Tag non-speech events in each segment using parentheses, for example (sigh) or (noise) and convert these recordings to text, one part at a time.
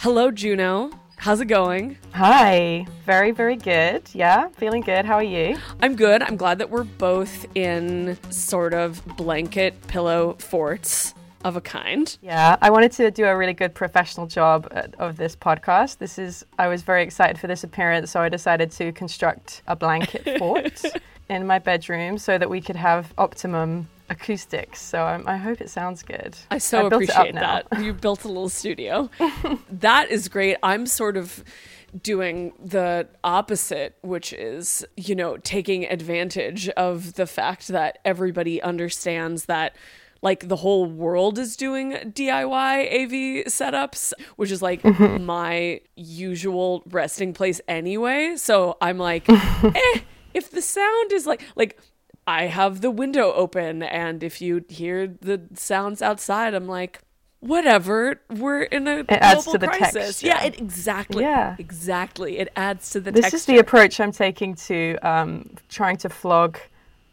Hello, Juno. How's it going? Hi. Very, very good. Yeah, feeling good. How are you? I'm good. I'm glad that we're both in sort of blanket pillow forts of a kind. Yeah, I wanted to do a really good professional job uh, of this podcast. This is, I was very excited for this appearance, so I decided to construct a blanket (laughs) fort in my bedroom so that we could have optimum acoustics. So um, I hope it sounds good. I so I appreciate that. You (laughs) built a little studio. that is great. I'm sort of doing the opposite, which is, you know, taking advantage of the fact that everybody understands that like the whole world is doing DIY AV setups, which is like my usual resting place anyway. So I'm like, (laughs) eh, if the sound is like like I have the window open and if you hear the sounds outside, I'm like, whatever. We're in a adds global to the crisis. texture. Yeah, it exactly. Yeah. Exactly. It adds to the This texture. is the approach I'm taking to um, trying to flog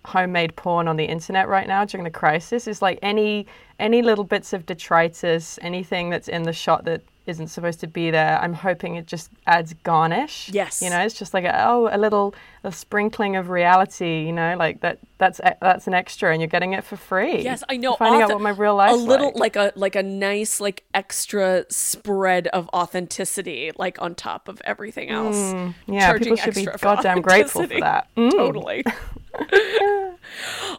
homemade porn on the internet right now during the crisis. Is like any any little bits of detritus, anything that's in the shot that isn't supposed to be there. I'm hoping it just adds garnish. Yes. you know, it's just like a, oh, a little a sprinkling of reality. You know, like that. That's that's an extra, and you're getting it for free. Yes, I know. Finding out what my real life a little like a like a nice like extra spread of authenticity like on top of everything else. Mm, yeah, Charging people should be goddamn grateful for that. (laughs) Mm. Totally. (laughs)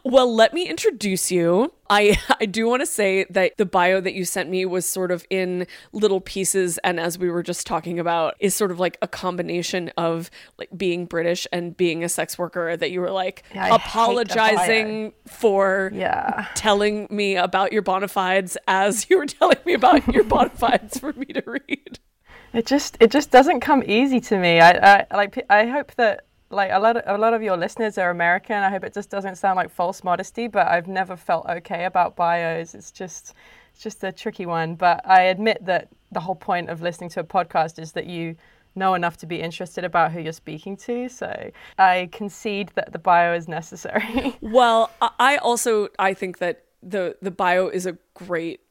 well, let me introduce you. I I do want to say that the bio that you sent me was sort of in little pieces and as we were just talking about is sort of like a combination of like being British and being a sex worker that you were like Yeah, I hate the apologizing for Yeah. telling me about your bona fides as you were telling me about your (laughs) bona fides for me to read. It just it just doesn't come easy to me. I, I like I hope that like a lot of, a lot of your listeners are American. I hope it just doesn't sound like false modesty, but I've never felt okay about bios. It's just it's just a tricky one. But I admit that the whole point of listening to a podcast is that you know enough to be interested about who you're speaking to. So I concede that the bio is necessary. (laughs) Well, I- also I think that the the bio is a great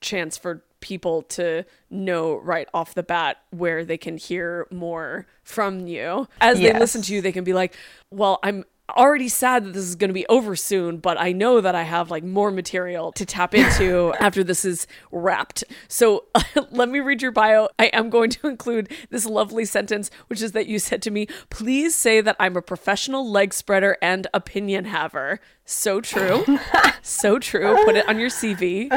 chance for people to know right off the bat where they can hear more from you. As they listen to you, they can be like, "Well, I'm already sad that this is going to be over soon, but I know that I have like more material to tap into (laughs) after this is wrapped." So, (laughs) let me read your bio. I am going to include this lovely sentence which is that you said to me, "Please say that I'm a professional leg spreader and opinion haver." So true. (laughs) so true. Put it on your CV.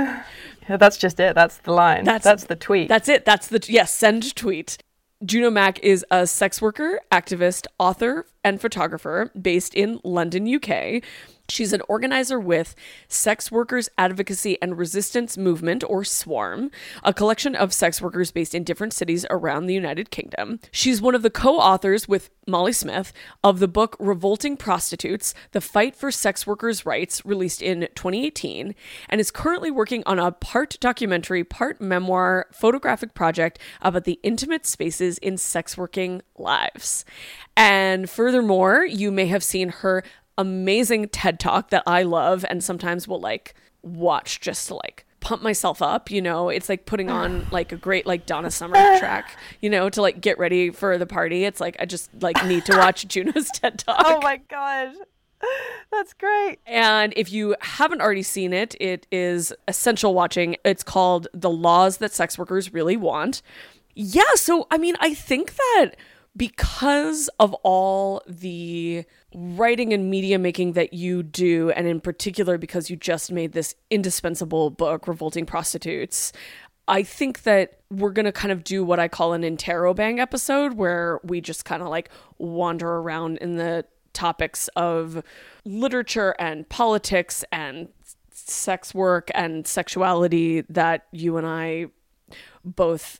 That's just it. That's the line. That's, the tweet. That's it. That's the yes. Send tweet. Juno Mac is a sex worker, activist, author, and photographer based in London, UK. She's an organizer with Sex Workers Advocacy and Resistance Movement, or SWARM, a collection of sex workers based in different cities around the United Kingdom. She's one of the co authors with Molly Smith of the book Revolting Prostitutes The Fight for Sex Workers' Rights, released in 2018, and is currently working on a part documentary, part memoir photographic project about the intimate spaces in sex working lives. And furthermore, you may have seen her amazing TED talk that I love and sometimes will like watch just to like pump myself up, you know. It's like putting on (sighs) like a great like Donna Summer track, you know, to like get ready for the party. It's like I just like need to watch (laughs) Juno's TED talk. oh my god, (laughs) that's great. And if you haven't already seen it, it is essential watching. It's called The Laws That Sex Workers Really Want. Yeah, so I mean, I think that because of all the writing and media making that you do, and in particular because you just made this indispensable book, Revolting Prostitutes, I think that we're going to kind of do what I call an interrobang episode where we just kind of like wander around in the topics of literature and politics and sex work and sexuality that you and I both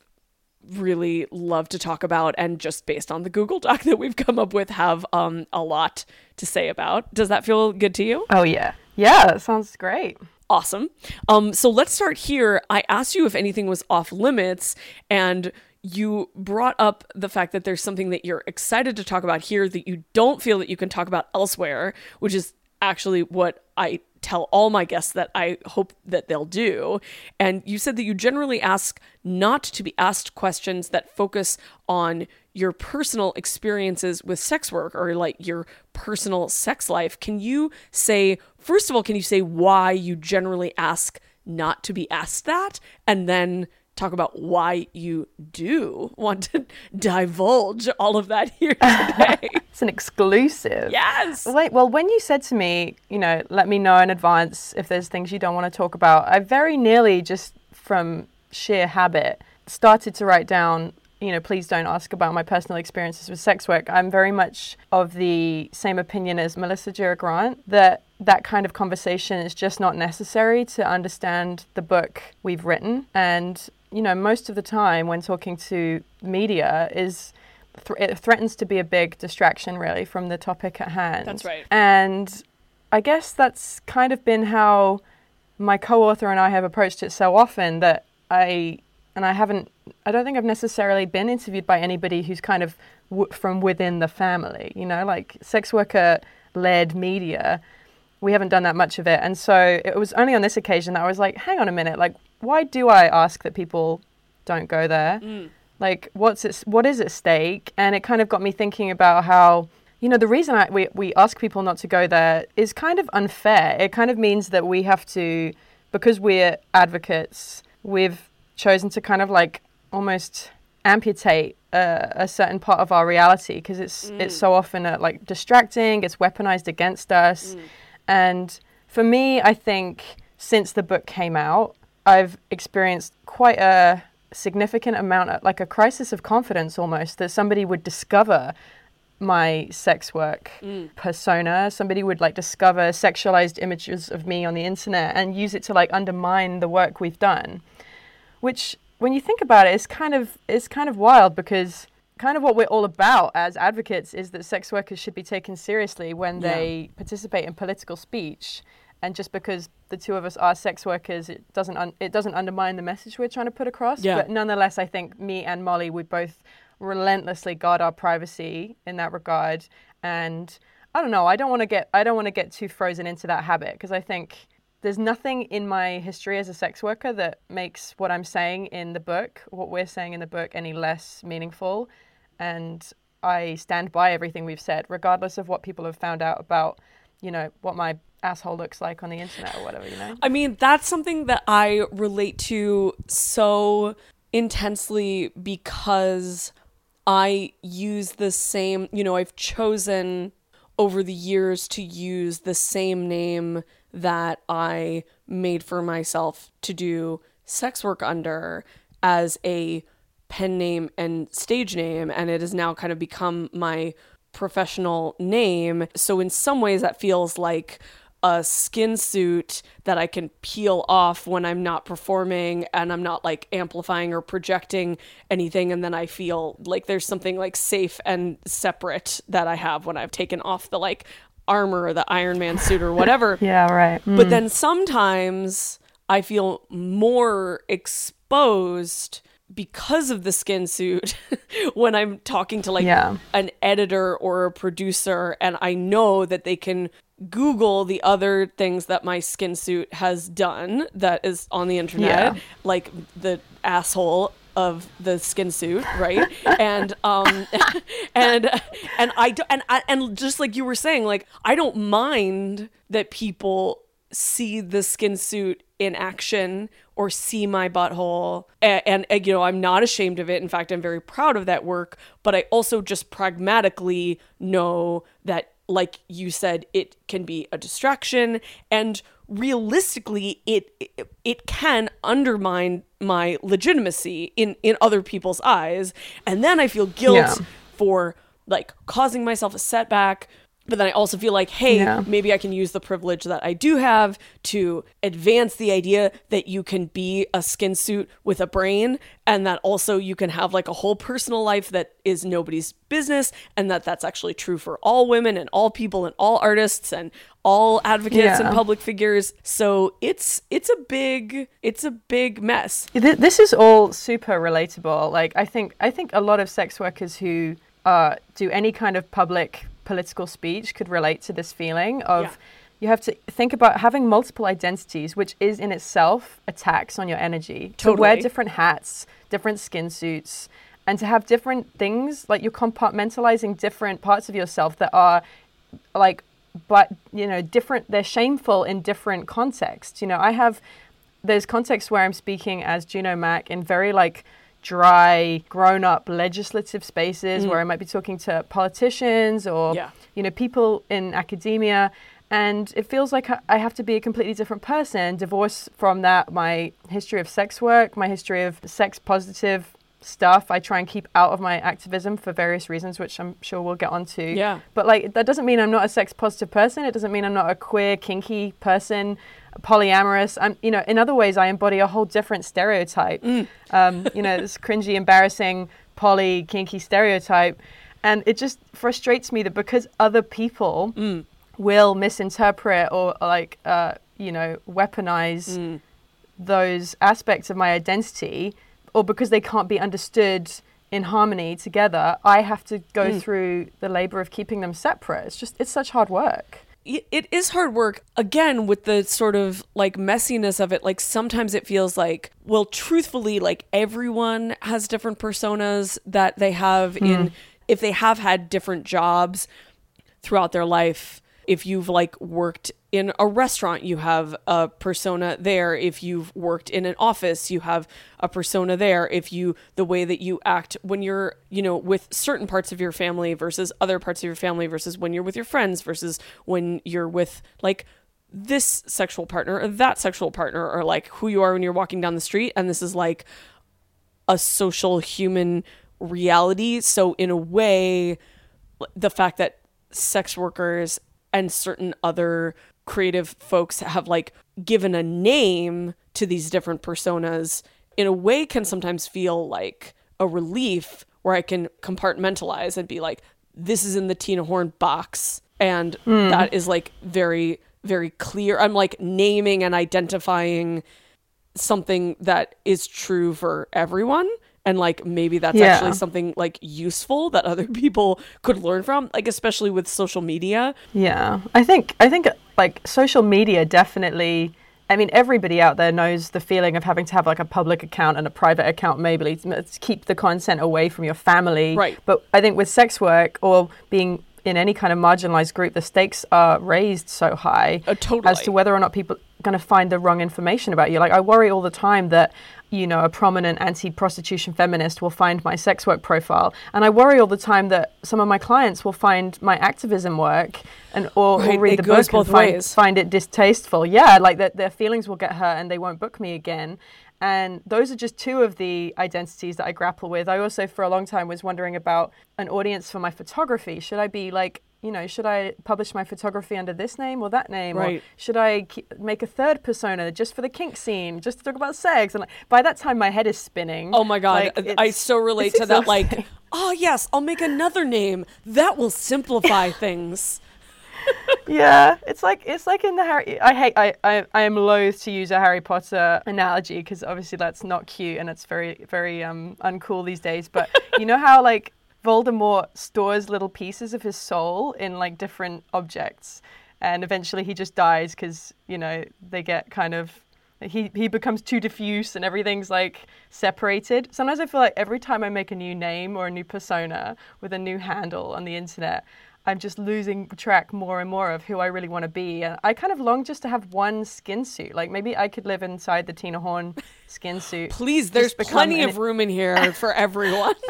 really love to talk about and just based on the Google (laughs) Doc that we've come up with have um a lot to say about. Does that feel good to you? Oh yeah. Yeah, that sounds great. Awesome. Um so let's start here. I asked you if anything was off limits and you brought up the fact that there's something that you're excited to talk about here that you don't feel that you can talk about elsewhere, which is actually what I tell all my guests that I hope that they'll do. And you said that you generally ask not to be asked questions that focus on your personal experiences with sex work or like your personal sex life. Can you say, first of all, can you say why you generally ask not to be asked that? And then talk about why you do want to (laughs) divulge all of that here (laughs) today. it's an exclusive. Yes. Wait, well, when you said to me, you know, let me know in advance if there's things you don't want to talk about, I very nearly just from sheer habit started to write down you know, please don't ask about my personal experiences with sex work. I'm very much of the same opinion as Melissa Gira Grant that that kind of conversation is just not necessary to understand the book we've written. And you know, most of the time when talking to media is th- it threatens to be a big distraction really from the topic at hand. That's right. And I guess that's kind of been how my co-author and I have approached it so often that I and I haven't I don't think I've necessarily been interviewed by anybody who's kind of w- from within the family, you know, like sex worker led media. We haven't done that much of it. And so it was only on this occasion that I was like, hang on a minute, like why do I ask that people don't go there? Mm. Like, what's it, what is at stake? And it kind of got me thinking about how, you know, the reason I, we, we ask people not to go there is kind of unfair. It kind of means that we have to, because we're advocates, we've chosen to kind of like almost amputate uh, a certain part of our reality because it's mm. it's so often uh, like distracting. It's weaponized against us, mm. and for me, I think since the book came out, I've experienced quite a significant amount, of, like a crisis of confidence almost, that somebody would discover my sex work mm. persona. Somebody would like discover sexualized images of me on the internet and use it to like undermine the work we've done. Which, when you think about it, is kind of is kind of wild because kind of what we're all about as advocates is that sex workers should be taken seriously when yeah. they participate in political speech and just because the two of us are sex workers, it doesn't un- it doesn't undermine the message we're trying to put across. Yeah. But nonetheless, I think me and Molly we both relentlessly guard our privacy in that regard. And I don't know, I don't want to get I don't want to get too frozen into that habit because I think there's nothing in my history as a sex worker that makes what I'm saying in the book, what we're saying in the book, any less meaningful. And I stand by everything we've said, regardless of what people have found out about, you know, what my asshole looks like on the internet or whatever, you know? I mean, that's something that I relate to so intensely because I use the same, you know, I've chosen over the years to use the same name that I made for myself to do sex work under as a pen name and stage name and it has now kind of become my professional name so in some ways that feels like a skin suit that I can peel off when I'm not performing and I'm not like amplifying or projecting anything. And then I feel like there's something like safe and separate that I have when I've taken off the like armor or the Iron Man suit or whatever. (laughs) yeah, right. Mm. But then sometimes I feel more exposed because of the skin suit (laughs) when I'm talking to like yeah. an editor or a producer and I know that they can Google the other things that my skin suit has done that is on the internet, yeah. like the asshole of the skin suit, right? (laughs) and um (laughs) and and I and I, and just like you were saying, like I don't mind that people see the skin suit in action or see my butthole and, and, and, you know i'm not ashamed of it in fact i'm very proud of that work but i also just pragmatically know that like you said it can be a distraction and realistically it it, it can undermine my legitimacy in in other people's eyes and then i feel guilt yeah. for like causing myself a setback but then I also feel like, hey, yeah. maybe I can use the privilege that I do have to advance the idea that you can be a skin suit with a brain and that also you can have like a whole personal life that is nobody's business and that that's actually true for all women and all people and all artists and all advocates yeah. and public figures. So it's it's a big it's a big mess. This is all super relatable. Like I think I think a lot of sex workers who uh, do any kind of public political speech could relate to this feeling of yeah. you have to think about having multiple identities, which is in itself a tax on your energy. Totally. To wear different hats, different skin suits, and to have different things, like you're compartmentalizing different parts of yourself that are like but you know different they're shameful in different contexts you know i have there's contexts where i'm speaking as juno mac in very like dry, grown up legislative spaces mm. where I might be talking to politicians or yeah. you know people in academia and it feels like I have to be a completely different person, divorced from that my history of sex work, my history of sex positive stuff I try and keep out of my activism for various reasons, which I'm sure we'll get onto. Yeah. But like that doesn't mean I'm not a sex positive person. It doesn't mean I'm not a queer, kinky person polyamorous. I'm, you know, in other ways, I embody a whole different stereotype. Mm. Um, you know, this (laughs) cringy, embarrassing, poly, kinky stereotype, and it just frustrates me that because other people mm. will misinterpret or like, uh, you know, weaponize mm. those aspects of my identity, or because they can't be understood in harmony together, I have to go mm. through the labor of keeping them separate. It's just, it's such hard work it is hard work again with the sort of like messiness of it like sometimes it feels like well truthfully like everyone has different personas that they have mm. in if they have had different jobs throughout their life if you've like worked in a restaurant you have a persona there. If you've worked in an office you have a persona there. If you the way that you act when you're you know with certain parts of your family versus other parts of your family versus when you're with your friends versus when you're with like this sexual partner or that sexual partner or like who you are when you're walking down the street. And this is like a social human reality. So in a way the fact that sex workers and certain other creative folks have like given a name to these different personas in a way can sometimes feel like a relief where I can compartmentalize and be like, this is in the Tina Horn box. And mm. that is like very, very clear. I'm like naming and identifying something that is true for everyone and like maybe that's yeah. actually something like useful that other (laughs) people could learn from like especially with social media yeah i think i think like social media definitely I mean, everybody out there knows the feeling of having to have like a public account and a private account, maybe to keep the content away from your family. Right. But I think with sex work or being in any kind of marginalized group, the stakes are raised so high uh, totally. as to whether or not people are going to find the wrong information about you. Like, I worry all the time that you know, a prominent anti prostitution feminist will find my sex work profile. And I worry all the time that some of my clients will find my activism work and or, right, or read the book and find, find, it distasteful. Yeah, like that their feelings will get hurt and they won't book me again. And those are just two of the identities that I grapple with. I also, for a long time, was wondering about an audience for my photography. Should I be like you know, should I publish my photography under this name or that name? Right. Or should I make a third persona just for the kink scene, just to talk about sex? And like, by that time, my head is spinning. Oh my God. Like, I so relate (laughs) to that. Like, oh, yes, I'll make another name. That will simplify (laughs) things. yeah, it's like it's like in the Harry. I hate. I I, I am loath to use a Harry Potter analogy because obviously that's not cute and it's very very um uncool these days. But you know how like Voldemort stores little pieces of his soul in like different objects, and eventually he just dies because you know they get kind of he he becomes too diffuse and everything's like separated. Sometimes I feel like every time I make a new name or a new persona with a new handle on the internet, I'm just losing track more and more of who I really want to be. And I kind of long just to have one skin suit. Like maybe I could live inside the Tina Horn skin suit. Please, there's plenty of room in here (laughs) for everyone. (laughs)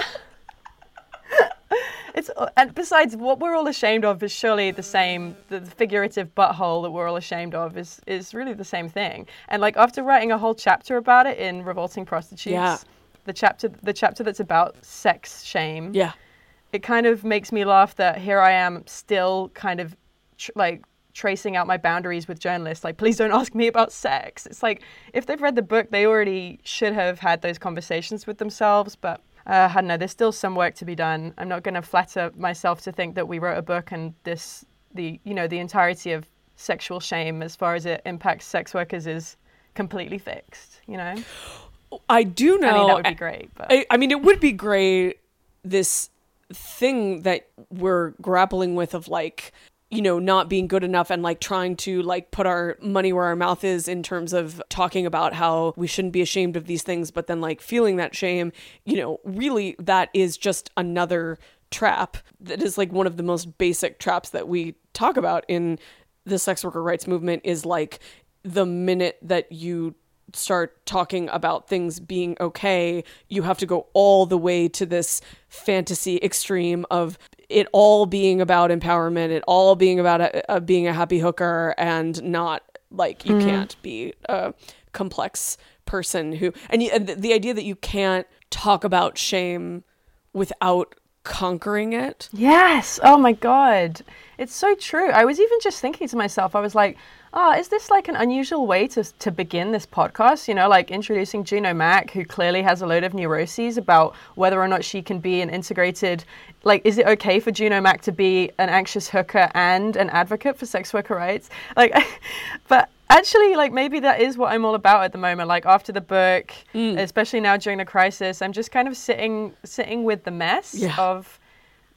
it's and besides what we're all ashamed of is surely the same the figurative butthole that we're all ashamed of is is really the same thing and like after writing a whole chapter about it in revolting prostitutes Yeah. the chapter the chapter that's about sex shame yeah. it kind of makes me laugh that here I am still kind of tr- like tracing out my boundaries with journalists like please don't ask me about sex it's like if they've read the book they already should have had those conversations with themselves but uh, I don't know there's still some work to be done I'm not going to flatter myself to think that we wrote a book and this the you know the entirety of sexual shame as far as it impacts sex workers is completely fixed you know I do know. I mean that would be great but I, I mean, it would be great. This thing that we're grappling with of like, you know, not being good enough and like trying to like put our money where our mouth is in terms of talking about how we shouldn't be ashamed of these things, but then like feeling that shame, you know, really that is just another trap that is like one of the most basic traps that we talk about in the sex worker rights movement is like the minute that you start talking about things being okay, you have to go all the way to this fantasy extreme of it all being about empowerment, it all being about a, a, being a happy hooker, and not like you mm-hmm. can't be a complex person who and, you, and the, the idea that you can't talk about shame without conquering it. Yes. Oh my God. It's so true. I was even just thinking to myself, I was like, oh, is this like an unusual way to, to begin this podcast? You know, like introducing Juno Mac, who clearly has a load of neuroses about whether or not she can be an integrated, like, is it okay for Juno Mac to be an anxious hooker and an advocate for sex worker rights? (laughs) Like, (laughs) but actually like maybe that is what i'm all about at the moment like after the book mm. especially now during the crisis i'm just kind of sitting sitting with the mess Yeah. of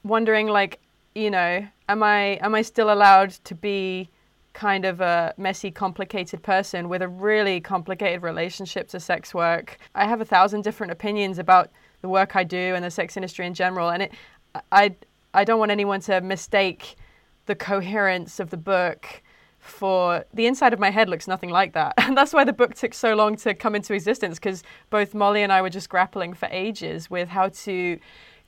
wondering like you know am i am i still allowed to be kind of a messy complicated person with a really complicated relationship to sex work i have a thousand different opinions about the work i do and the sex industry in general and it i i don't want anyone to mistake the coherence of the book for the inside of my head looks nothing like that. And (laughs) that's why the book took so long to come into existence because both Molly and I were just grappling for ages with how to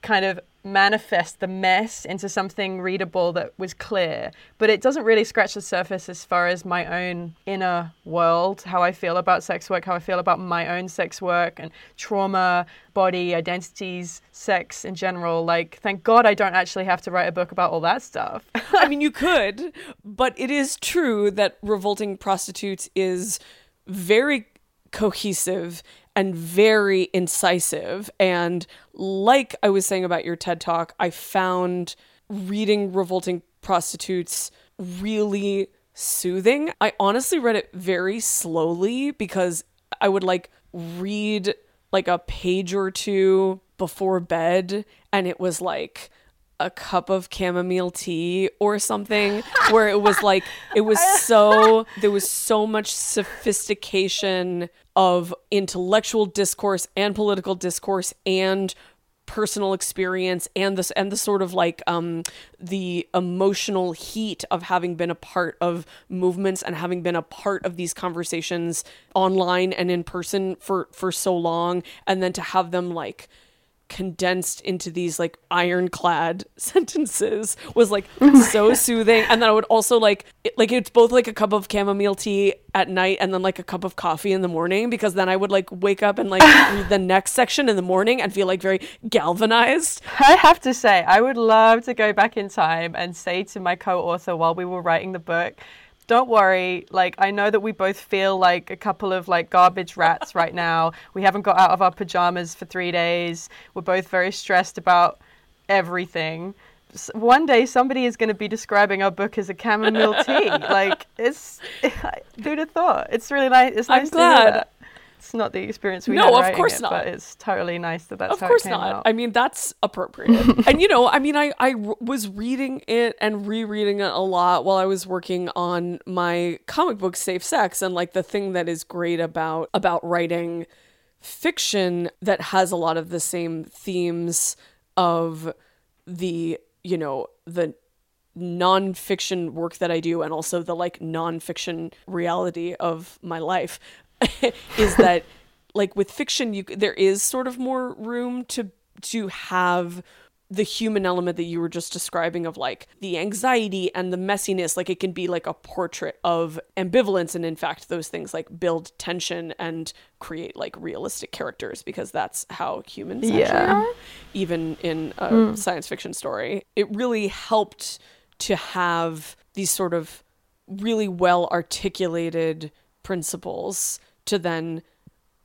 kind of manifest the mess into something readable that was clear. But it doesn't really scratch the surface as far as my own inner world, how I feel about sex work, how I feel about my own sex work and trauma, body, identities, sex in general. Like, thank God I don't actually have to write a book about all that stuff. (laughs) I mean, you could, but it is true that Revolting Prostitutes is very cohesive and very incisive. And like I was saying about your TED Talk, I found reading Revolting Prostitutes really soothing. I honestly read it very slowly because I would like read like a page or two before bed and it was like a cup of chamomile tea or something where it was like it was so there was so much sophistication of intellectual discourse and political discourse and personal experience and this and the sort of like um the emotional heat of having been a part of movements and having been a part of these conversations online and in person for for so long and then to have them like condensed into these like ironclad (laughs) sentences was like oh so soothing. And then i would also like it, like it's both like a cup of chamomile tea at night and then like a cup of coffee in the morning because then i would like wake up and like (laughs) read the next section in the morning and feel like very galvanized. I have to say, I would love to go back in time and say to my co author while we were writing the book, don't worry, like I know that we both feel like a couple of like garbage rats right (laughs) now. We haven't got out of our pajamas for 3 days. We're both very stressed about everything. One day somebody is going to be describing our book as a chamomile tea. (laughs) like it's (laughs) who'd have thought? It's really nice. It's nice I'm nice to hear glad. It's not the experience we No, had of course it, not. but it's totally nice that that's of how course it came not out. i mean that's appropriate (laughs) and you know i mean I, was reading it and rereading it a lot while i was working on my comic book safe sex and like the thing that is great about about writing fiction that has a lot of the same themes of the you know the nonfiction work that I do and also the like nonfiction reality of my life (laughs) is that like with fiction you there is sort of more room to to have the human element that you were just describing of like the anxiety and the messiness. Like it can be like a portrait of ambivalence and in fact those things like build tension and create like realistic characters because that's how humans Yeah. actually are. Even in a hmm. science fiction story it really helped to have these sort of really well articulated principles to then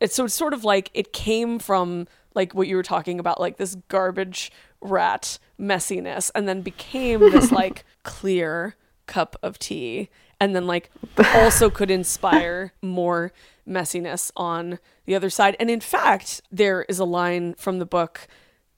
it's so it's sort of like it came from like what you were talking about like this garbage rat messiness and then became this (laughs) like clear cup of tea and then like also could inspire more messiness on the other side. And in fact there is a line from the book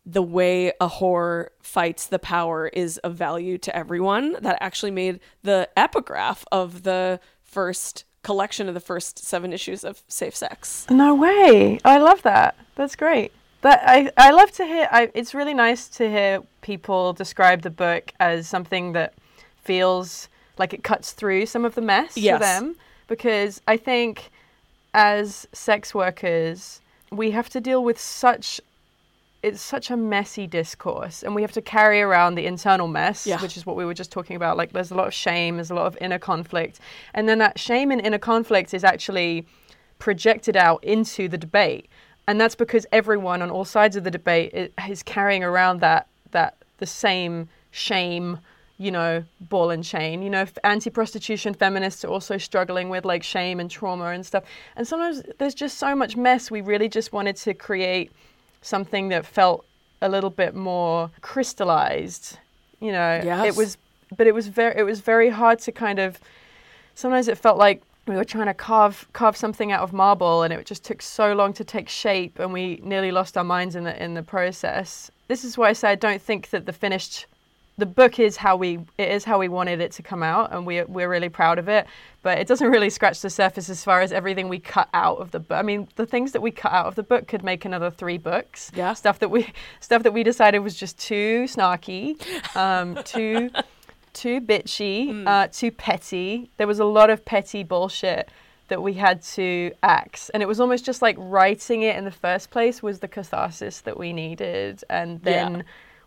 the way a whore fights the power is of value to everyone that actually made the epigraph of the first collection of the first seven issues of safe sex No way. I love that. That's great. That I, I love to hear. I, it's really nice to hear people describe the book as something that feels like it cuts through some of the mess Yes. for them. Because I think as sex workers, we have to deal with such it's such a messy discourse and we have to carry around the internal mess Yeah. which is what we were just talking about. Like there's a lot of shame there's a lot of inner conflict. And then that shame and inner conflict is actually projected out into the debate. And that's because everyone on all sides of the debate is carrying around that that the same shame you know ball and chain. You know anti-prostitution feminists are also struggling with like shame and trauma and stuff. And sometimes there's just so much mess we really just wanted to create something that felt a little bit more crystallized you know Yes. it was but it was very it was very hard to kind of sometimes it felt like we were trying to carve carve something out of marble and it just took so long to take shape and we nearly lost our minds in the in the process this is why i say i don't think that the finished the book is how we it is how we wanted it to come out and we we're really proud of it but it doesn't really scratch the surface as far as everything we cut out of the book i mean the things that we cut out of the book could make another three books Yeah. stuff that we stuff that we decided was just too snarky um, (laughs) too too bitchy, uh, too petty. There was a lot of petty bullshit that we had to axe. And it was almost just like writing it in the first place was the catharsis that we needed. And then Yeah.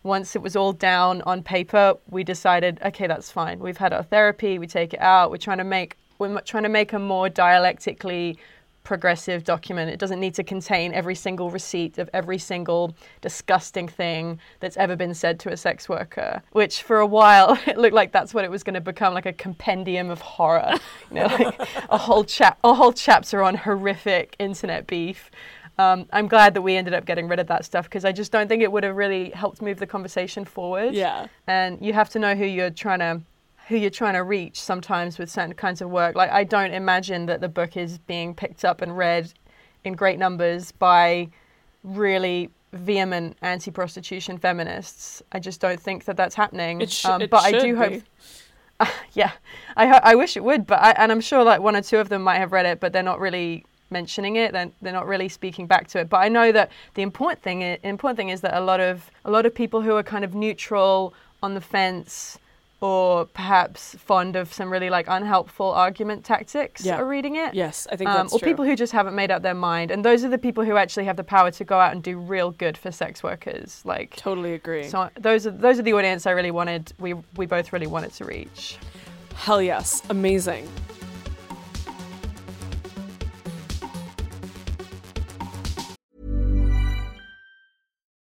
Once it was all down on paper, we decided, okay, that's fine. We've had our therapy, we take it out. We're trying to make we're trying to make a more dialectically progressive document. It doesn't need to contain every single receipt of every single disgusting thing that's ever been said to a sex worker, which for a while (laughs) it looked like that's what it was going to become like a compendium of horror, you know, like a whole chap a whole chapter on horrific internet beef. Um, I'm glad that we ended up getting rid of that stuff because I just don't think it would have really helped move the conversation forward. Yeah. And you have to know who you're trying to who you're trying to reach sometimes with certain kinds of work. Like I don't imagine that the book is being picked up and read in great numbers by really vehement anti-prostitution feminists. I just don't think that that's happening. It, sh- Um, but I do hope be. (laughs) yeah, I ho- I wish it would, but I, and I'm sure like one or two of them might have read it, but they're not really mentioning it. They're, they're not really speaking back to it. But I know that the important thing i- important thing is that a lot of a lot of people who are kind of neutral on the fence or perhaps fond of some really like unhelpful argument tactics Yeah. are reading it. Yes, I think Um, or true. people who just haven't made up their mind, and those are the people who actually have the power to go out and do real good for sex workers. Like, totally agree. so those are those are the audience I really wanted. We we both really wanted to reach. Hell yes, amazing.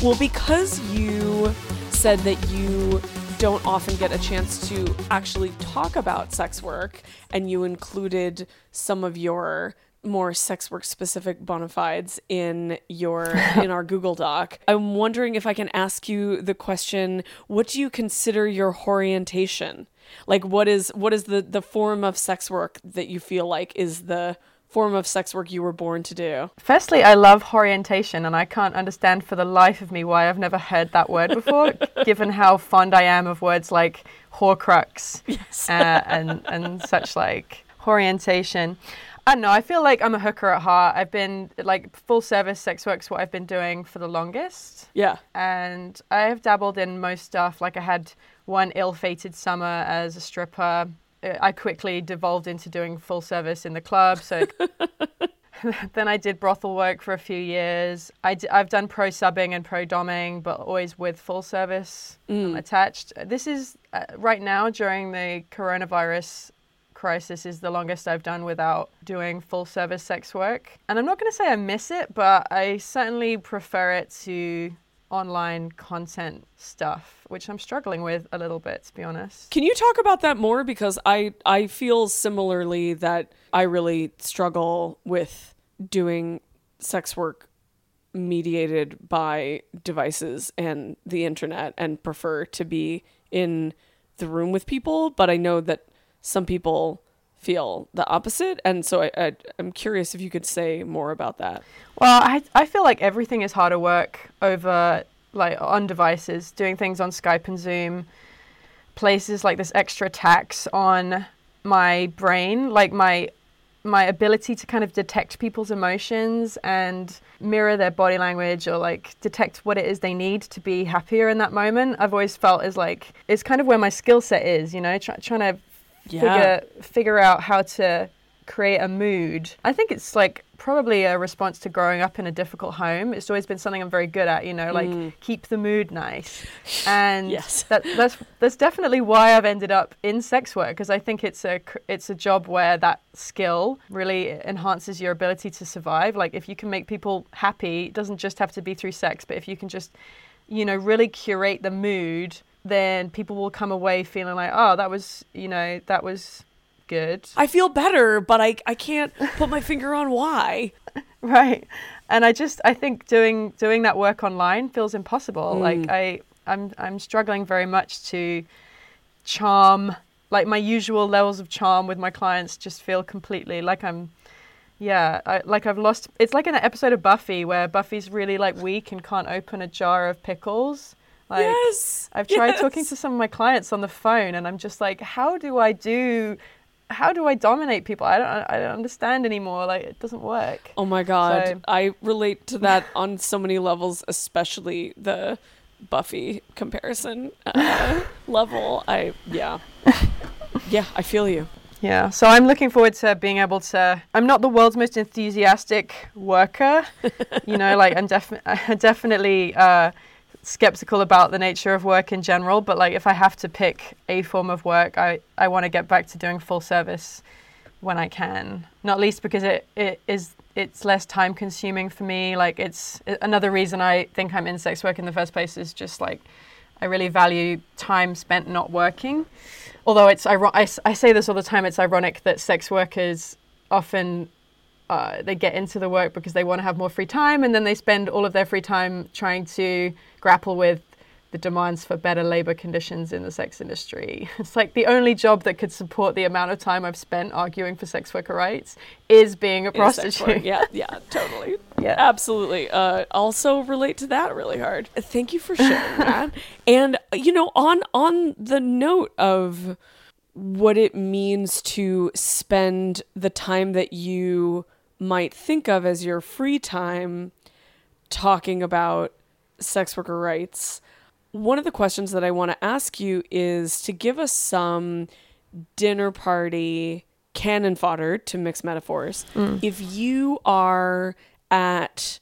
Well, because you said that you don't often get a chance to actually talk about sex work, and you included some of your more sex work specific bona fides in your (laughs) in our Google Doc. I'm wondering if I can ask you the question, what do you consider your orientation? Like what is what is the the form of sex work that you feel like is the form of sex work you were born to do? Firstly, I love orientation, and I can't understand for the life of me why I've never heard that word before, (laughs) given how fond I am of words like horcrux (laughs) Yes. uh, and and such like orientation. I don't know. I feel like I'm a hooker at heart. I've been like full service sex work's what I've been doing for the longest Yeah. and I have dabbled in most stuff. Like I had one ill-fated summer as a stripper. Uh, I quickly devolved into doing full service in the club. So (laughs) (laughs) then I did brothel work for a few years. I d- I've done pro subbing and pro doming, but always with full service um, attached. This is uh, right now during the coronavirus crisis is the longest I've done without doing full service sex work. And I'm not going to say I miss it, but I certainly prefer it to online content stuff, which I'm struggling with a little bit, to be honest. Can you talk about that more because I I feel similarly that I really struggle with doing sex work mediated by devices and the internet and prefer to be in the room with people, but I know that some people feel the opposite and so I, I I'm curious if you could say more about that. Well, I, I feel like everything is harder work over, like, on devices, doing things on Skype and Zoom, places like this extra tax on my brain, like my my ability to kind of detect people's emotions and mirror their body language or like detect what it is they need to be happier in that moment. I've always felt is like it's kind of where my skill set is, you know, try, trying to Yeah. figure figure out how to create a mood. I think it's like probably a response to growing up in a difficult home. It's always been something I'm very good at, you know, like mm. keep the mood nice. (laughs) And Yes. that, that's that's definitely why I've ended up in sex work because I think it's a it's a job where that skill really enhances your ability to survive. Like if you can make people happy, it doesn't just have to be through sex, but if you can just you know really curate the mood, then people will come away feeling like, "Oh, that was, you know, that was good." I feel better, but I I can't put my finger on why. (laughs) right and i just i think doing doing that work online feels impossible mm. like i i'm i'm struggling very much to charm like my usual levels of charm with my clients just feel completely like i'm yeah I, like i've lost it's like an episode of buffy where buffy's really like weak and can't open a jar of pickles like yes. I've tried talking to some of my clients on the phone, and I'm just like, how do I do? How do I dominate people? I don't. I don't understand anymore. Like it doesn't work. Oh my god, So- I relate to that (laughs) on so many levels, especially the Buffy comparison uh, (laughs) level. I yeah, (laughs) yeah, I feel you. Yeah. So I'm looking forward to being able to. I'm not the world's most enthusiastic worker. you know, like I'm definitely definitely uh, skeptical about the nature of work in general. But like, if I have to pick a form of work, I I want to get back to doing full service when I can. Not least because it, it is it's less time consuming for me. Like it's another reason I think I'm in sex work in the first place is just like I really value time spent not working. Although it's I, I say this all the time, it's ironic that sex workers often uh, they get into the work because they want to have more free time, and then they spend all of their free time trying to grapple with the demands for better labor conditions in the sex industry. (laughs) It's like the only job that could support the amount of time I've spent arguing for sex worker rights is being a In sex work. prostitute. (laughs) Yeah, yeah, totally. Yeah. Absolutely. Uh, also relate to that really hard. Thank you for sharing (laughs) that. And you know, on on the note of what it means to spend the time that you might think of as your free time talking about sex worker rights. One of the questions that I want to ask you is to give us some dinner party cannon fodder to mix metaphors. Mm. If you are at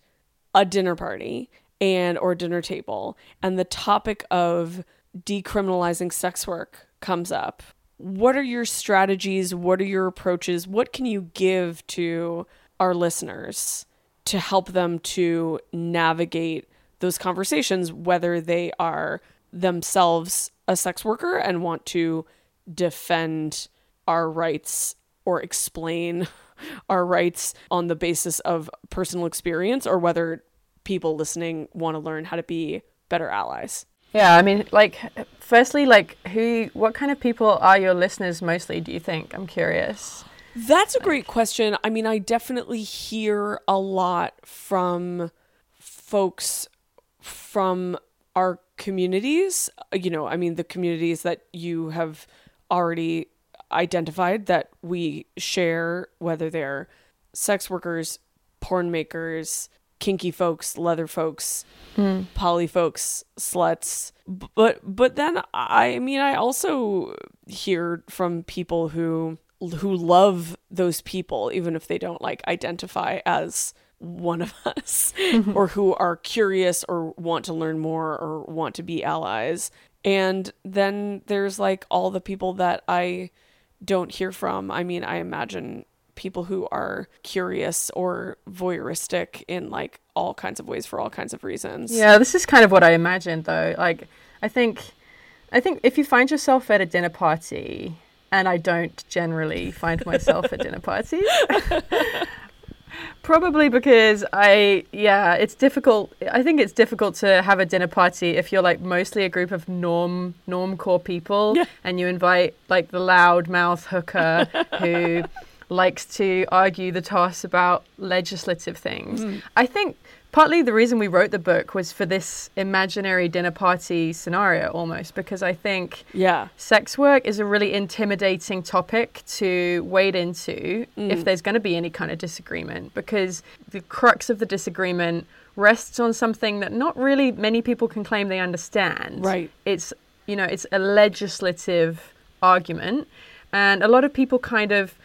a dinner party and or dinner table and the topic of decriminalizing sex work comes up, what are your strategies? What are your approaches? What can you give to our listeners to help them to navigate those conversations, whether they are themselves a sex worker and want to defend our rights or explain (laughs) our rights on the basis of personal experience or whether people listening want to learn how to be better allies. Yeah, I mean, like, firstly, like, who, what kind of people are your listeners mostly, do you think? I'm curious. That's a great question. I mean, I definitely hear a lot from folks from our communities. You know, I mean, the communities that you have already identified that we share, whether they're sex workers, porn makers, kinky folks, leather folks, mm. poly folks, sluts. But but then I mean I also hear from people who who love those people even if they don't like identify as one of (laughs) us mm-hmm. or who are curious or want to learn more or want to be allies. And then there's like all the people that I don't hear from. I mean, I imagine people who are curious or voyeuristic in like all kinds of ways for all kinds of reasons. Yeah, this is kind of what I imagined though. Like I think I think if you find yourself at a dinner party and I don't generally find myself at dinner parties. (laughs) Probably because I, yeah, it's difficult. I think it's difficult to have a dinner party if you're like mostly a group of norm norm core people, yeah. and you invite like the loud mouth hooker (laughs) who likes to argue the toss about legislative things. Mm. I think partly the reason we wrote the book was for this imaginary dinner party scenario almost because I think yeah sex work is a really intimidating topic to wade into mm. if there's going to be any kind of disagreement because the crux of the disagreement rests on something that not really many people can claim they understand. Right. It's you know, it's a legislative argument and a lot of people kind of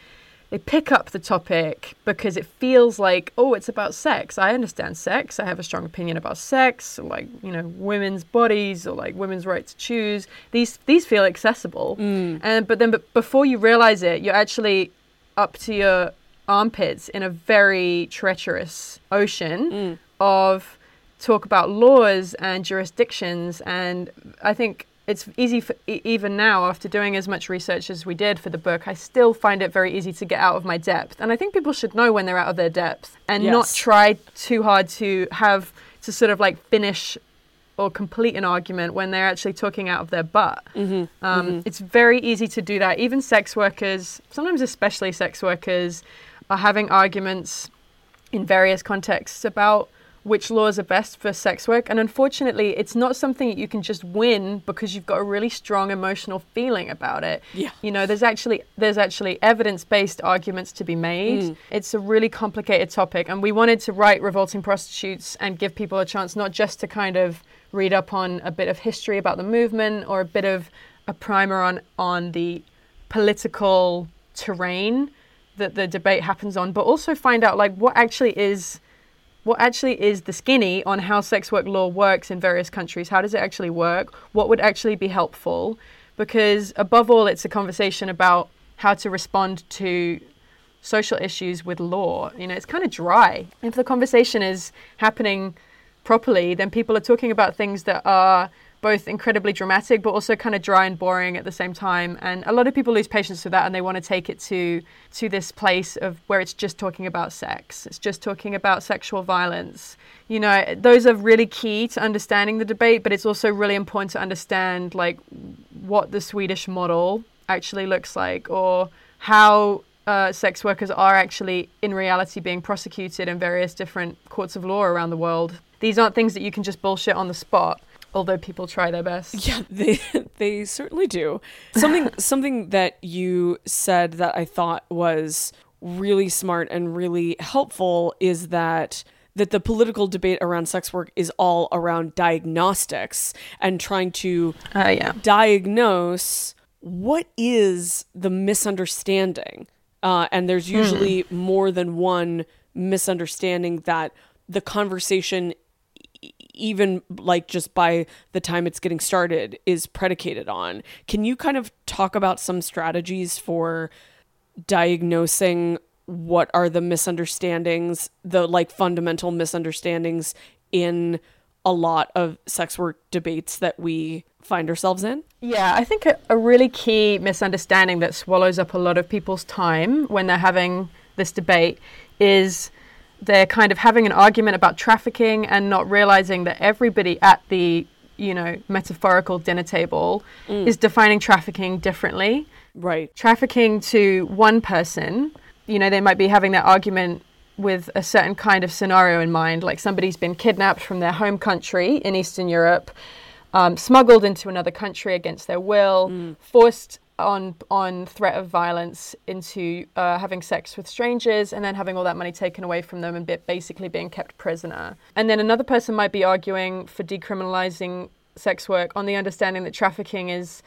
they pick up the topic because it feels like oh it's about sex. I understand sex. I have a strong opinion about sex or like you know women's bodies or like women's right to choose. These these feel accessible. Mm. and but then but before you realize it you're actually up to your armpits in a very treacherous ocean mm. of talk about laws and jurisdictions. And i think it's easy for, even now after doing as much research as we did for the book i still find it very easy to get out of my depth and i think people should know when they're out of their depth and yes. not try too hard to have to sort of like finish or complete an argument when they're actually talking out of their butt mm-hmm. Um, mm-hmm. it's very easy to do that even sex workers sometimes especially sex workers are having arguments in various contexts about which laws are best for sex work. And unfortunately, it's not something that you can just win because you've got a really strong emotional feeling about it. Yeah. You know, there's actually there's actually evidence-based arguments to be made. Mm. It's a really complicated topic, and we wanted to write Revolting Prostitutes and give people a chance not just to kind of read up on a bit of history about the movement or a bit of a primer on on the political terrain that the debate happens on, but also find out like what actually is what actually is the skinny on how sex work law works in various countries. How does it actually work? What would actually be helpful? Because above all, it's a conversation about how to respond to social issues with law. You know, it's kind of dry. If the conversation is happening properly, then people are talking about things that are both incredibly dramatic but also kind of dry and boring at the same time. And a lot of people lose patience with that and they want to take it to to this place of where it's just talking about sex. It's just talking about sexual violence. You know those are really key to understanding the debate but it's also really important to understand like what the swedish model actually looks like or how uh, sex workers are actually in reality being prosecuted in various different courts of law around the world. These aren't things that you can just bullshit on the spot although people try their best. Yeah, they (laughs) they certainly do. Something (laughs) something that you said that I thought was really smart and really helpful is that that the political debate around sex work is all around diagnostics and trying to uh, yeah. diagnose what is the misunderstanding. Uh, and there's hmm. usually hmm. more than one misunderstanding that the conversation even like just by the time it's getting started is predicated on. Can you kind of talk about some strategies for diagnosing what are the misunderstandings, the like fundamental misunderstandings in a lot of sex work debates that we find ourselves in? Yeah, I think a, a really key misunderstanding that swallows up a lot of people's time when they're having this debate is they're kind of having an argument about trafficking and not realizing that everybody at the you know metaphorical dinner table is defining trafficking differently. Right. trafficking to one person, you know, they might be having that argument with a certain kind of scenario in mind, like somebody's been kidnapped from their home country in Eastern Europe, um, smuggled into another country against their will, forced on on threat of violence into uh, having sex with strangers, and then having all that money taken away from them and be- basically being kept prisoner. And then another person might be arguing for decriminalizing sex work on the understanding that trafficking is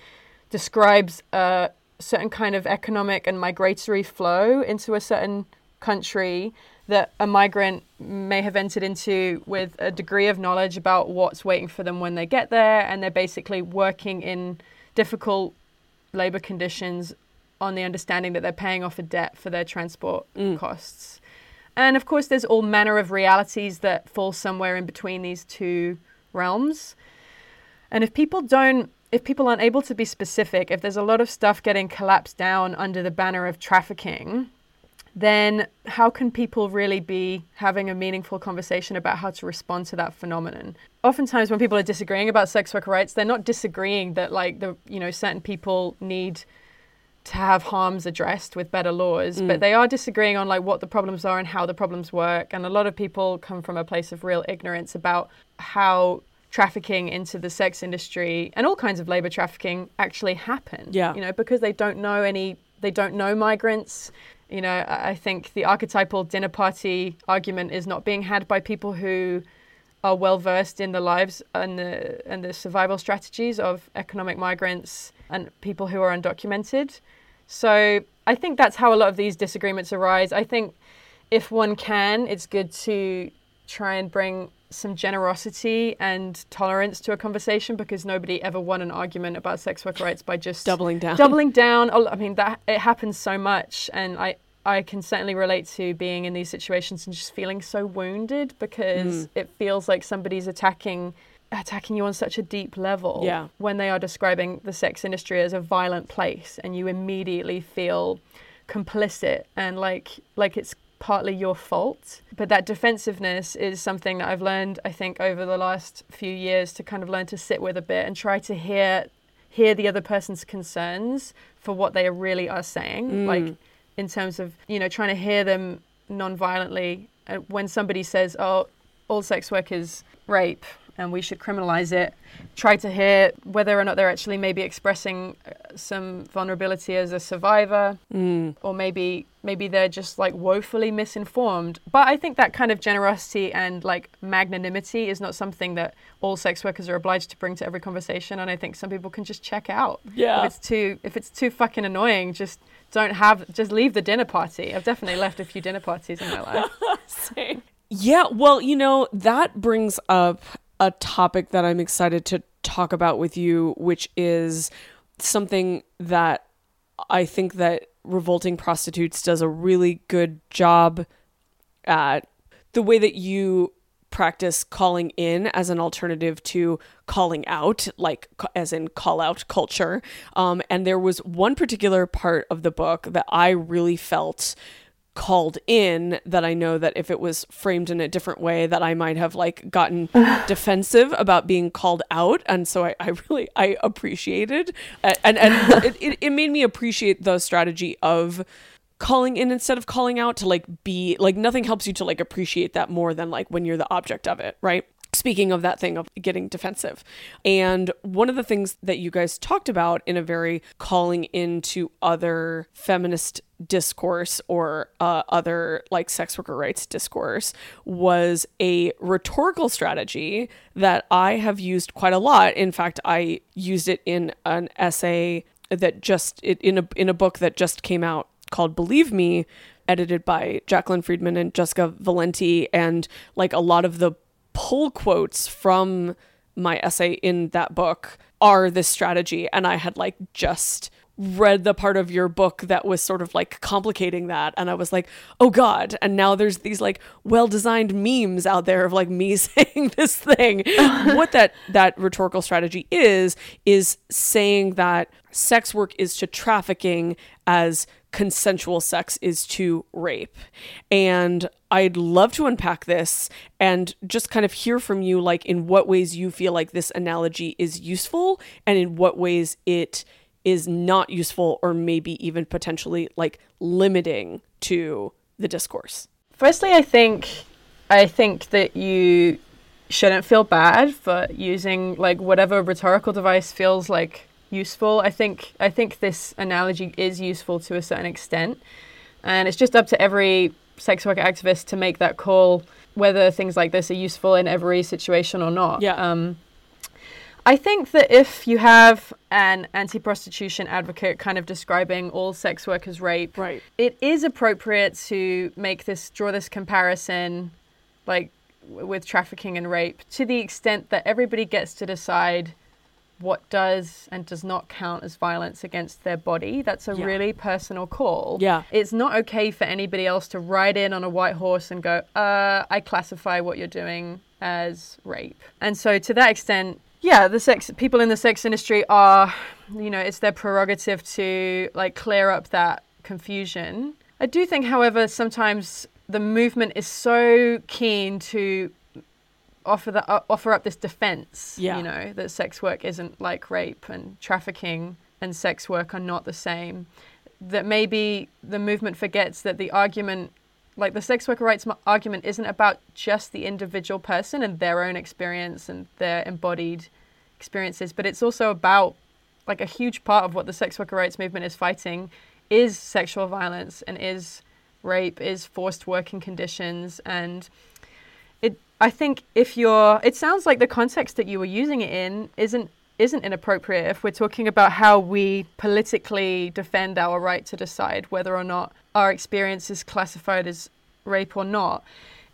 describes a certain kind of economic and migratory flow into a certain country that a migrant may have entered into with a degree of knowledge about what's waiting for them when they get there and they're basically working in difficult labor conditions on the understanding that they're paying off a debt for their transport mm. costs. And of course there's all manner of realities that fall somewhere in between these two realms. And if people don't, if people aren't able to be specific, if there's a lot of stuff getting collapsed down under the banner of trafficking, then how can people really be having a meaningful conversation about how to respond to that phenomenon? Oftentimes, when people are disagreeing about sex worker rights, they're not disagreeing that, like, the you know, certain people need to have harms addressed with better laws, but mm. they are disagreeing on like what the problems are and how the problems work. And a lot of people come from a place of real ignorance about how trafficking into the sex industry and all kinds of labor trafficking actually happen. Yeah. You know, because they don't know any they don't know migrants. You know, I think the archetypal dinner party argument is not being had by people who are well versed in the lives and the and the survival strategies of economic migrants and people who are undocumented. So I think that's how a lot of these disagreements arise. I think if one can, it's good to try and bring some generosity and tolerance to a conversation because nobody ever won an argument about sex worker rights by just Doubling down. Doubling down. I mean that it happens so much, and I I can certainly relate to being in these situations and just feeling so wounded because mm. it feels like somebody's attacking attacking you on such a deep level Yeah. when they are describing the sex industry as a violent place and you immediately feel complicit and like like it's partly your fault but that defensiveness is something that I've learned I think over the last few years to kind of learn to sit with a bit and try to hear hear the other person's concerns for what they really are saying. Like in terms of you know trying to hear them non-violently uh, when somebody says oh all sex work is rape and we should criminalize it try to hear whether or not they're actually maybe expressing uh, some vulnerability as a survivor or maybe maybe they're just like woefully misinformed. But i think that kind of generosity and like magnanimity is not something that all sex workers are obliged to bring to every conversation and i think some people can just check out. Yeah. if it's too if it's too fucking annoying just don't have just leave the dinner party. I've definitely left a few dinner parties in my life. (laughs) Yeah, well, you know, that brings up a topic that I'm excited to talk about with you, which is something that I think that Revolting Prostitutes does a really good job at. The way that you practice calling in as an alternative to calling out, like as in call out culture. Um, and there was one particular part of the book that I really felt called in that I know that if it was framed in a different way that I might have like gotten (sighs) defensive about being called out. And so I, I really I appreciated uh, and and (laughs) it, it, it made me appreciate the strategy of calling in instead of calling out to like be like nothing helps you to like appreciate that more than like when you're the object of it right speaking of that thing of getting defensive. And one of the things that you guys talked about in a very calling into other feminist discourse or uh, other like sex worker rights discourse was a rhetorical strategy that i have used quite a lot. In fact i used it in an essay that just in a in a book that just came out called Believe Me, edited by Jaclyn Friedman and Jessica Valenti, and like a lot of the pull quotes from my essay in that book are this strategy, and I had like just read the part of your book that was sort of like complicating that and I was like, "Oh god." And now there's these like well-designed memes out there of like me (laughs) saying this thing. (laughs) what that that rhetorical strategy is is saying that sex work is to trafficking as consensual sex is to rape. And I'd love to unpack this and just kind of hear from you like in what ways you feel like this analogy is useful and in what ways it is not useful or maybe even potentially like limiting to the discourse. Firstly, I think I think that you shouldn't feel bad for using like whatever rhetorical device feels like useful. I think I think this analogy is useful to a certain extent, and it's just up to every sex worker activist to make that call whether things like this are useful in every situation or not. Yeah. Um, I think that if you have an anti-prostitution advocate kind of describing all sex workers' rape, Right. it is appropriate to make this draw this comparison, like w- with trafficking and rape, to the extent that everybody gets to decide what does and does not count as violence against their body. That's a Yeah. really personal call. Yeah. It's not okay for anybody else to ride in on a white horse and go, uh, I classify what you're doing as rape. And so to that extent, yeah, the sex people in the sex industry are, you know, it's their prerogative to like clear up that confusion. I do think, however, sometimes the movement is so keen to offer the uh, offer up this defense Yeah. you know that sex work isn't like rape and trafficking and sex work are not the same that maybe the movement forgets that the argument like the sex worker rights argument isn't about just the individual person and their own experience and their embodied experiences but it's also about like a huge part of what the sex worker rights movement is fighting is sexual violence and is rape is forced working conditions and it i think if you're it sounds like the context that you were using it in isn't isn't inappropriate if we're talking about how we politically defend our right to decide whether or not our experience is classified as rape or not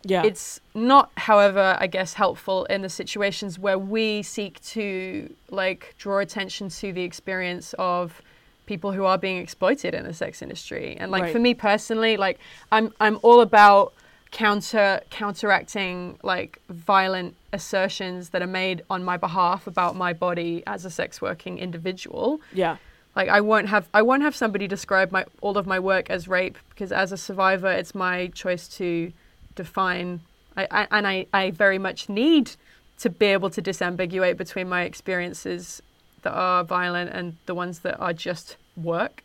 Yeah. it's not, however, I guess, helpful in the situations where we seek to like draw attention to the experience of people who are being exploited in the sex industry. And like Right. for me personally, like I'm I'm all about counter counteracting like violent assertions that are made on my behalf about my body as a sex working individual yeah. like I won't have I won't have somebody describe my all of my work as rape because as a survivor it's my choice to define I, I and I, I very much need to be able to disambiguate between my experiences that are violent and the ones that are just work.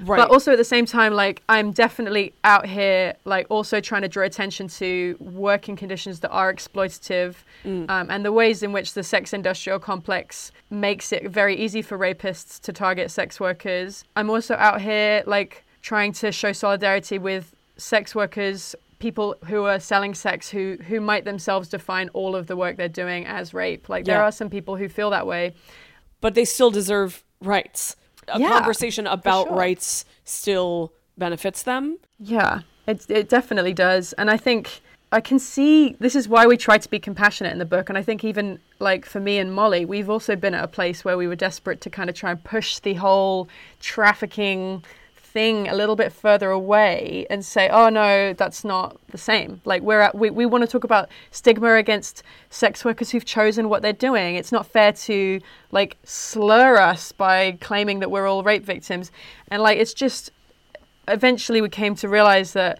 Right. But also at the same time, like I'm definitely out here, like also trying to draw attention to working conditions that are exploitative, um, and the ways in which the sex industrial complex makes it very easy for rapists to target sex workers. I'm also out here, like trying to show solidarity with sex workers, people who are selling sex, who who might themselves define all of the work they're doing as rape. Like there are some people who feel that way. but they still deserve rights. A Yeah, conversation about sure. rights still benefits them. Yeah, it it definitely does, and I think I can see this is why we try to be compassionate in the book, and I think even like for me and Molly, we've also been at a place where we were desperate to kind of try and push the whole trafficking thing a little bit further away and say, oh no, that's not the same. Like we're at, we, we want to talk about stigma against sex workers who've chosen what they're doing. It's not fair to like slur us by claiming that we're all rape victims. And like it's just eventually we came to realize that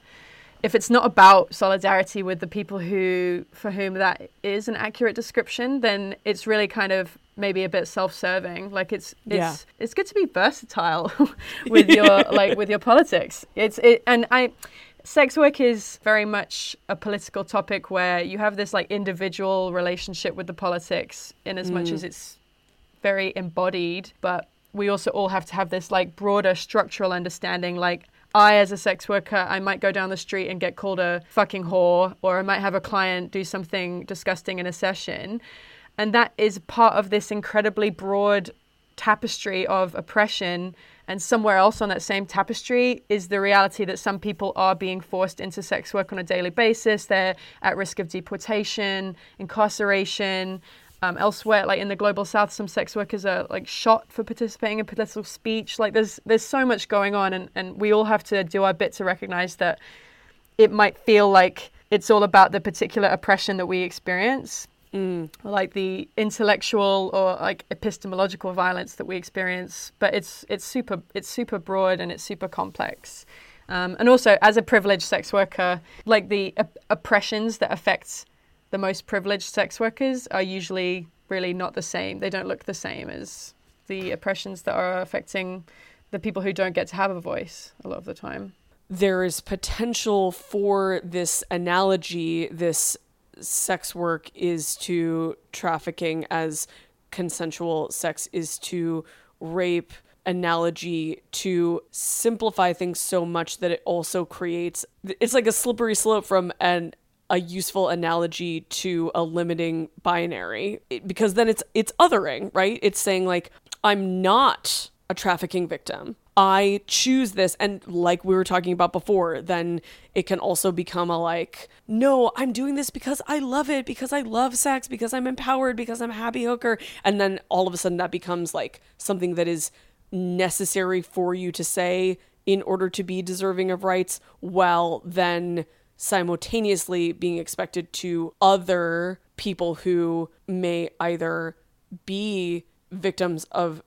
if it's not about solidarity with the people who for whom that is an accurate description then it's really kind of maybe a bit self-serving like it's it's Yeah. it's good to be versatile (laughs) (laughs) with your like with your politics it's it and i sex work is very much a political topic where you have this like individual relationship with the politics in as much mm. as it's very embodied, but we also all have to have this like broader structural understanding. Like, I, as a sex worker, I might go down the street and get called a fucking whore, or I might have a client do something disgusting in a session. And that is part of this incredibly broad tapestry of oppression. And somewhere else on that same tapestry is the reality that some people are being forced into sex work on a daily basis. They're at risk of deportation, incarceration, Um, elsewhere, like in the global south, some sex workers are like shot for participating in political speech. Like there's there's so much going on, and, and we all have to do our bit to recognize that it might feel like it's all about the particular oppression that we experience, mm. like the intellectual or like epistemological violence that we experience. But it's it's super it's super broad and it's super complex. Um, and also, as a privileged sex worker, like the op- oppressions that affect the most privileged sex workers are usually really not the same. They don't look the same as the oppressions that are affecting the people who don't get to have a voice a lot of the time. There is potential for this analogy, this sex work is to trafficking as consensual sex is to rape analogy to simplify things so much that it also creates it's like a slippery slope from an a useful analogy to a limiting binary. Because then it's it's othering right? It's saying like i'm not a trafficking victim I choose this. And like we were talking about before, then it can also become a like, no, I'm doing this because I love it, because I love sex, because I'm empowered, because I'm happy hooker. And then all of a sudden that becomes like something that is necessary for you to say in order to be deserving of rights, while then simultaneously being expected to other people who may either be victims of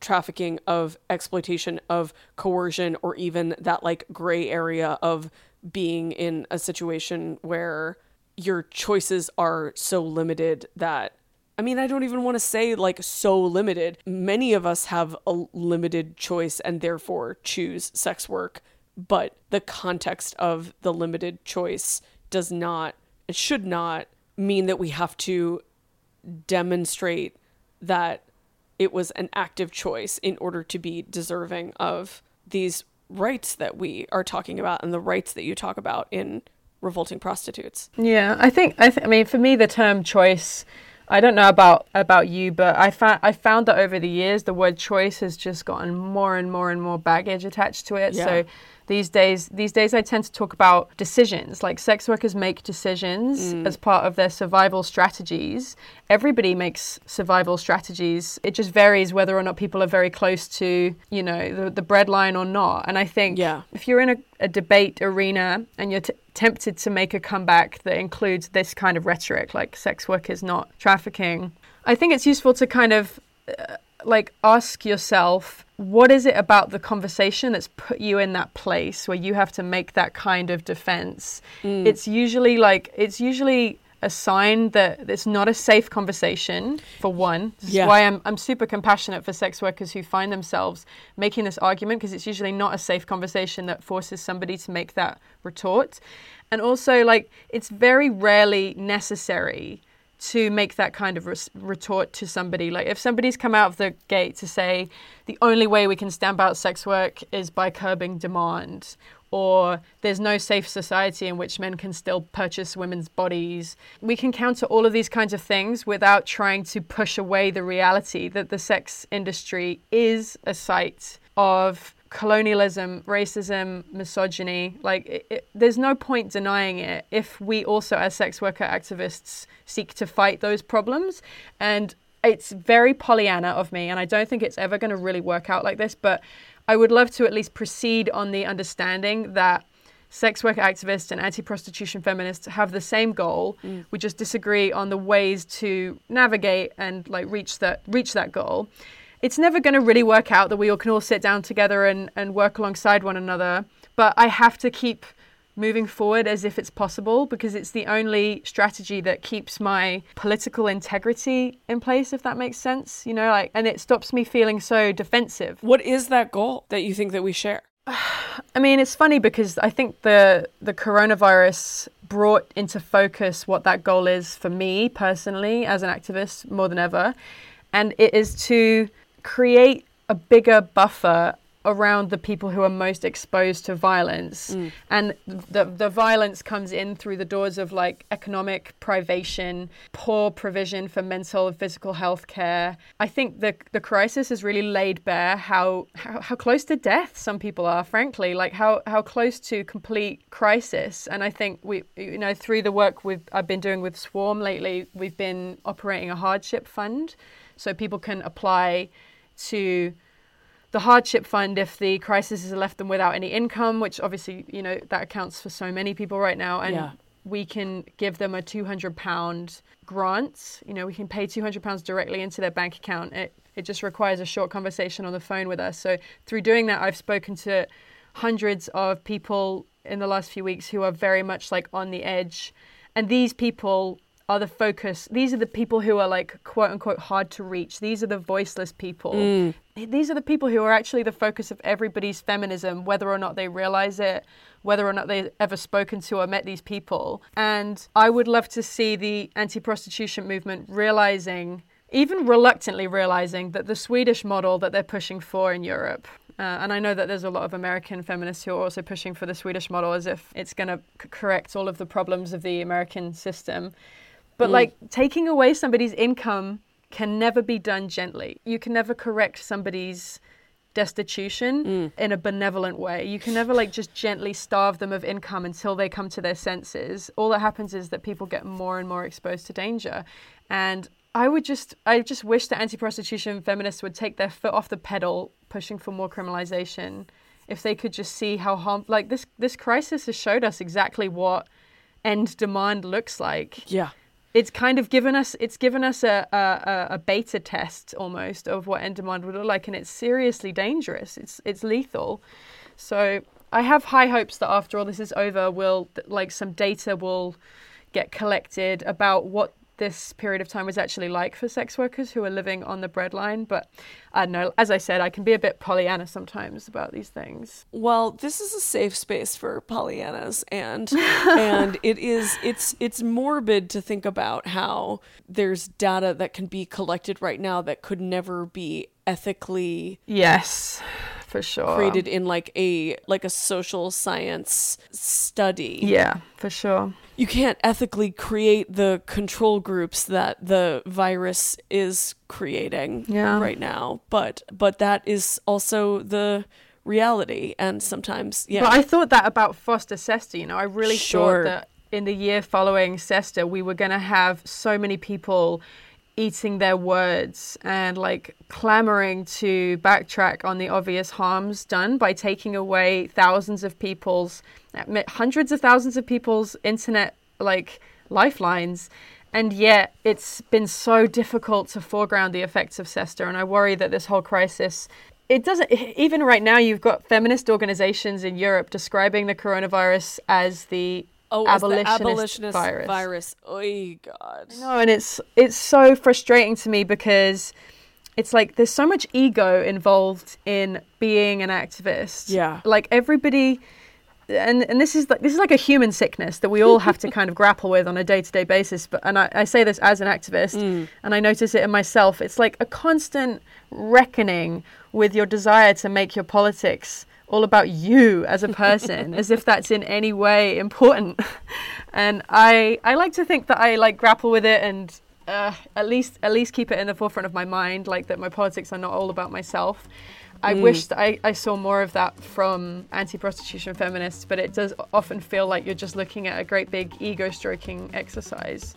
trafficking, of exploitation, of coercion, or even that like gray area of being in a situation where your choices are so limited that I mean, I don't even want to say like so limited. Many of us have a limited choice and therefore choose sex work, but the context of the limited choice does not, it should not mean that we have to demonstrate that it was an active choice in order to be deserving of these rights that we are talking about and the rights that you talk about in revolting prostitutes. Yeah, I think I, th- I mean for me the term choice I don't know about about you, but I found I found that over the years the word choice has just gotten more and more and more baggage attached to it. Yeah. So these days these days I tend to talk about decisions. Like sex workers make decisions mm. as part of their survival strategies. Everybody makes survival strategies. It just varies whether or not people are very close to, you know, the, the breadline or not. And I think yeah. if you're in a, a debate arena and you're t- tempted to make a comeback that includes this kind of rhetoric, like sex work is not trafficking, I think it's useful to kind of uh, like ask yourself what is it about the conversation that's put you in that place where you have to make that kind of defense mm. it's usually like it's usually a sign that it's not a safe conversation for one this yeah. is why I'm, I'm super compassionate for sex workers who find themselves making this argument because it's usually not a safe conversation that forces somebody to make that retort and also like it's very rarely necessary to make that kind of retort to somebody. Like if somebody's come out of the gate to say the only way we can stamp out sex work is by curbing demand, or there's no safe society in which men can still purchase women's bodies. We can counter all of these kinds of things without trying to push away the reality that the sex industry is a site of colonialism, racism, misogyny. Like, it, it, there's no point denying it if we also, as sex worker activists, seek to fight those problems. And it's very Pollyanna of me, and I don't think it's ever going to really work out like this, but I would love to at least proceed on the understanding that sex worker activists and anti prostitution feminists have the same goal. Mm. We just disagree on the ways to navigate and like reach that reach that goal it's never going to really work out that we all can all sit down together and, and work alongside one another. But I have to keep moving forward as if it's possible because it's the only strategy that keeps my political integrity in place if that makes sense you know like and it stops me feeling so defensive what is that goal that you think that we share (sighs) i mean it's funny because i think the the coronavirus brought into focus what that goal is for me personally as an activist more than ever and it is to create a bigger buffer around the people who are most exposed to violence. Mm. and the the violence comes in through the doors of like economic privation poor provision for mental and physical health care. I think the the crisis has really laid bare how, how how close to death some people are frankly like how how close to complete crisis. And i think we you know through the work we've i've been doing with SWARM lately we've been operating a hardship fund. So people can apply to the hardship fund if the crisis has left them without any income, which obviously, you know, that accounts for so many people right now. And Yeah. we can give them a £200 grant. You know, we can pay £200 directly into their bank account. It, it just requires a short conversation on the phone with us. So through doing that, I've spoken to hundreds of people in the last few weeks who are very much like on the edge. And these people are the focus. These are the people who are like quote unquote hard to reach. These are the voiceless people. These are the people who are actually the focus of everybody's feminism, whether or not they realize it, whether or not they've ever spoken to or met these people. And I would love to see the anti prostitution movement realizing, even reluctantly realizing, that the Swedish model that they're pushing for in Europe. Uh, and I know that there's a lot of American feminists who are also pushing for the Swedish model as if it's going to c- correct all of the problems of the American system. But mm. like taking away somebody's income can never be done gently. You can never correct somebody's destitution mm. in a benevolent way. You can never like just gently starve them of income until they come to their senses. All that happens is that people get more and more exposed to danger. And I would just I just wish that anti-prostitution feminists would take their foot off the pedal pushing for more criminalization if they could just see how harm like this this crisis has showed us exactly what end demand looks like Yeah. It's kind of given us it's given us a, a, a- beta test almost of what end demand would look like and it's seriously dangerous. It's it's lethal. So i have high hopes that after all this is over will like some data will get collected about what this period of time was actually like for sex workers who are living on the breadline but i don't know as i said i can be a bit pollyanna sometimes about these things. Well, this is a safe space for Pollyannas and (laughs) and it is it's it's morbid to think about how there's data that can be collected right now that could never be ethically yes for sure created in like a like a social science study. yeah for sure You can't ethically create the control groups that the virus is creating Yeah. right now, but but that is also the reality and sometimes yeah. But I thought that about FOSTA SESTA. You know, I really Sure. thought that in the year following SESTA, we were going to have so many people eating their words and like clamoring to backtrack on the obvious harms done by taking away thousands of people's, hundreds of thousands of people's internet like lifelines. And yet, it's been so difficult to foreground the effects of SESTA. And I worry that this whole crisis it doesn't even right now you've got feminist organizations in Europe describing the coronavirus as the oh, abolitionist, abolitionist virus. virus. Oh god. No, and it's it's so frustrating to me because it's like there's so much ego involved in being an activist. Yeah. Like everybody and and this is like this is like a human sickness that we all have to kind of (laughs) grapple with on a day to day basis. But and I, I say this as an activist mm. and I notice it in myself. It's like a constant reckoning with your desire to make your politics all about you as a person, as if that's in any way important. (laughs) and I I like to think that I like grapple with it and uh, at least at least keep it in the forefront of my mind, like that my politics are not all about myself. I wish that I, I saw more of that from anti-prostitution feminists, but it does often feel like you're just looking at a great big ego-stroking exercise.